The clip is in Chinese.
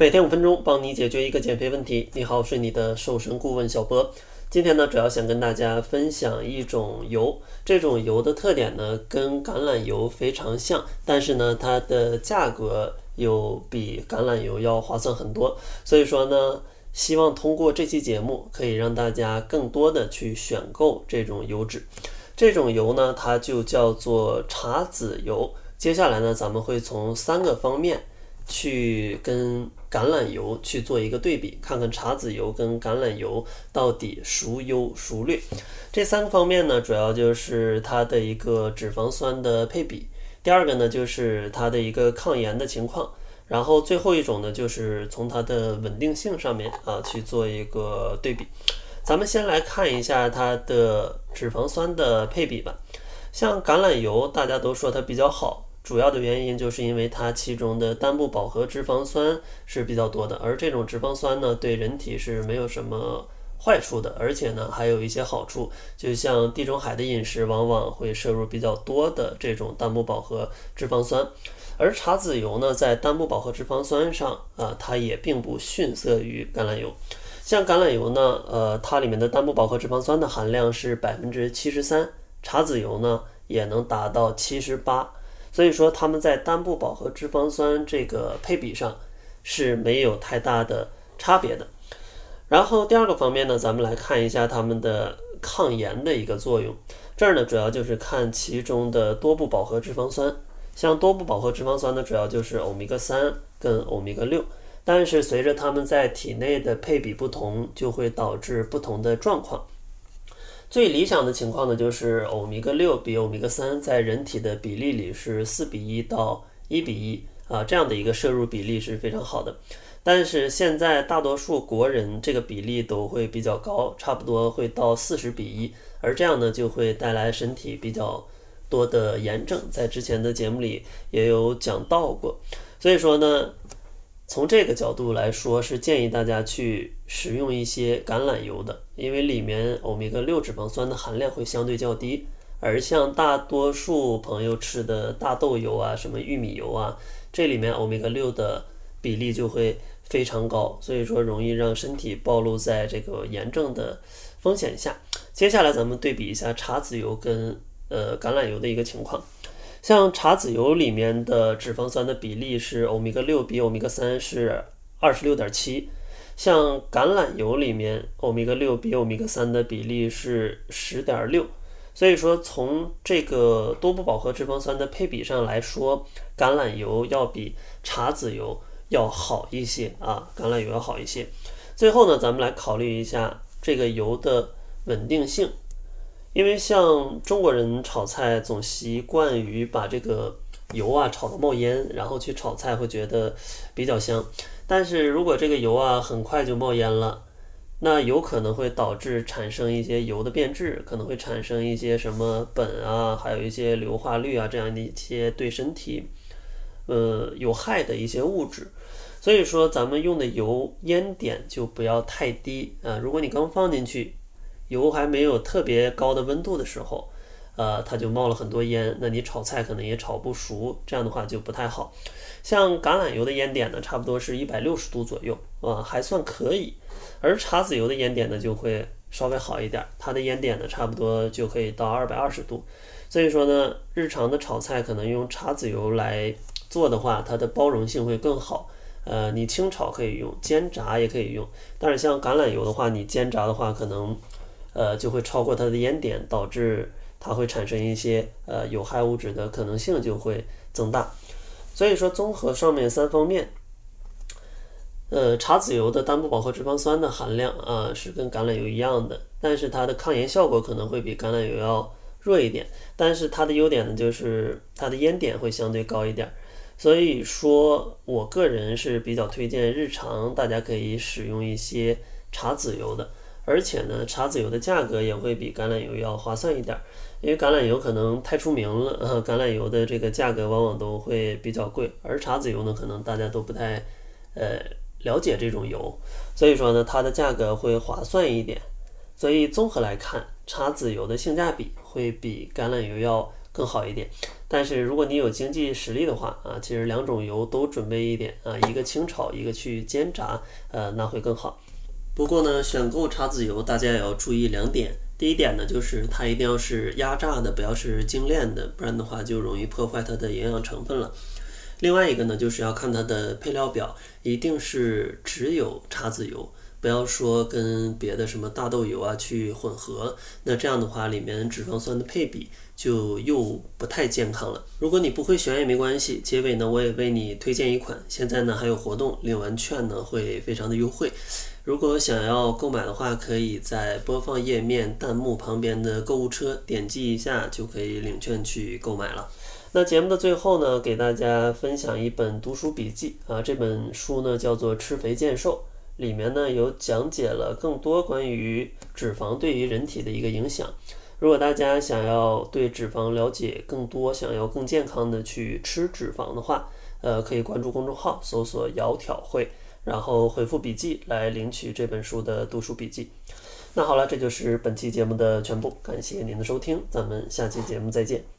每天五分钟，帮你解决一个减肥问题。你好，我是你的瘦身顾问小波。今天呢，主要想跟大家分享一种油。这种油的特点呢，跟橄榄油非常像，但是呢，它的价格又比橄榄油要划算很多。所以说呢，希望通过这期节目，可以让大家更多的去选购这种油脂。这种油呢，它就叫做茶籽油。接下来呢，咱们会从三个方面。去跟橄榄油去做一个对比，看看茶籽油跟橄榄油到底孰优孰劣。这三个方面呢，主要就是它的一个脂肪酸的配比，第二个呢就是它的一个抗炎的情况，然后最后一种呢就是从它的稳定性上面啊去做一个对比。咱们先来看一下它的脂肪酸的配比吧。像橄榄油，大家都说它比较好。主要的原因就是因为它其中的单不饱和脂肪酸是比较多的，而这种脂肪酸呢，对人体是没有什么坏处的，而且呢还有一些好处，就像地中海的饮食往往会摄入比较多的这种单不饱和脂肪酸，而茶籽油呢，在单不饱和脂肪酸上啊，它也并不逊色于橄榄油。像橄榄油呢，呃，它里面的单不饱和脂肪酸的含量是百分之七十三，茶籽油呢也能达到七十八。所以说，它们在单不饱和脂肪酸这个配比上是没有太大的差别的。然后第二个方面呢，咱们来看一下它们的抗炎的一个作用。这儿呢，主要就是看其中的多不饱和脂肪酸。像多不饱和脂肪酸呢，主要就是欧米伽三跟欧米伽六。但是随着它们在体内的配比不同，就会导致不同的状况。最理想的情况呢，就是欧米伽六比欧米伽三在人体的比例里是四比一到一比一啊，这样的一个摄入比例是非常好的。但是现在大多数国人这个比例都会比较高，差不多会到四十比一，而这样呢就会带来身体比较多的炎症，在之前的节目里也有讲到过。所以说呢。从这个角度来说，是建议大家去食用一些橄榄油的，因为里面欧米伽六脂肪酸的含量会相对较低。而像大多数朋友吃的大豆油啊、什么玉米油啊，这里面欧米伽六的比例就会非常高，所以说容易让身体暴露在这个炎症的风险下。接下来咱们对比一下茶籽油跟呃橄榄油的一个情况。像茶籽油里面的脂肪酸的比例是欧米伽六比欧米伽三是二十六点七，像橄榄油里面欧米伽六比欧米伽三的比例是十点六，所以说从这个多不饱和脂肪酸的配比上来说，橄榄油要比茶籽油要好一些啊，橄榄油要好一些。最后呢，咱们来考虑一下这个油的稳定性。因为像中国人炒菜总习惯于把这个油啊炒到冒烟，然后去炒菜会觉得比较香。但是如果这个油啊很快就冒烟了，那有可能会导致产生一些油的变质，可能会产生一些什么苯啊，还有一些硫化氯啊这样的一些对身体呃有害的一些物质。所以说咱们用的油烟点就不要太低啊。如果你刚放进去。油还没有特别高的温度的时候，呃，它就冒了很多烟，那你炒菜可能也炒不熟，这样的话就不太好。像橄榄油的烟点呢，差不多是一百六十度左右，啊，还算可以。而茶籽油的烟点呢，就会稍微好一点，它的烟点呢，差不多就可以到二百二十度。所以说呢，日常的炒菜可能用茶籽油来做的话，它的包容性会更好。呃，你清炒可以用，煎炸也可以用。但是像橄榄油的话，你煎炸的话可能。呃，就会超过它的烟点，导致它会产生一些呃有害物质的可能性就会增大。所以说，综合上面三方面，呃，茶籽油的单不饱和脂肪酸的含量啊是跟橄榄油一样的，但是它的抗炎效果可能会比橄榄油要弱一点。但是它的优点呢，就是它的烟点会相对高一点。所以说我个人是比较推荐日常大家可以使用一些茶籽油的。而且呢，茶籽油的价格也会比橄榄油要划算一点，因为橄榄油可能太出名了，呃，橄榄油的这个价格往往都会比较贵，而茶籽油呢，可能大家都不太，呃，了解这种油，所以说呢，它的价格会划算一点。所以综合来看，茶籽油的性价比会比橄榄油要更好一点。但是如果你有经济实力的话啊，其实两种油都准备一点啊，一个清炒，一个去煎炸，呃，那会更好。不过呢，选购茶籽油大家也要注意两点。第一点呢，就是它一定要是压榨的，不要是精炼的，不然的话就容易破坏它的营养成分了。另外一个呢，就是要看它的配料表，一定是只有茶籽油，不要说跟别的什么大豆油啊去混合，那这样的话里面脂肪酸的配比就又不太健康了。如果你不会选也没关系，结尾呢我也为你推荐一款，现在呢还有活动，领完券呢会非常的优惠。如果想要购买的话，可以在播放页面弹幕旁边的购物车点击一下，就可以领券去购买了。那节目的最后呢，给大家分享一本读书笔记啊，这本书呢叫做《吃肥见瘦》，里面呢有讲解了更多关于脂肪对于人体的一个影响。如果大家想要对脂肪了解更多，想要更健康的去吃脂肪的话，呃，可以关注公众号，搜索“窈窕会”。然后回复笔记来领取这本书的读书笔记。那好了，这就是本期节目的全部，感谢您的收听，咱们下期节目再见。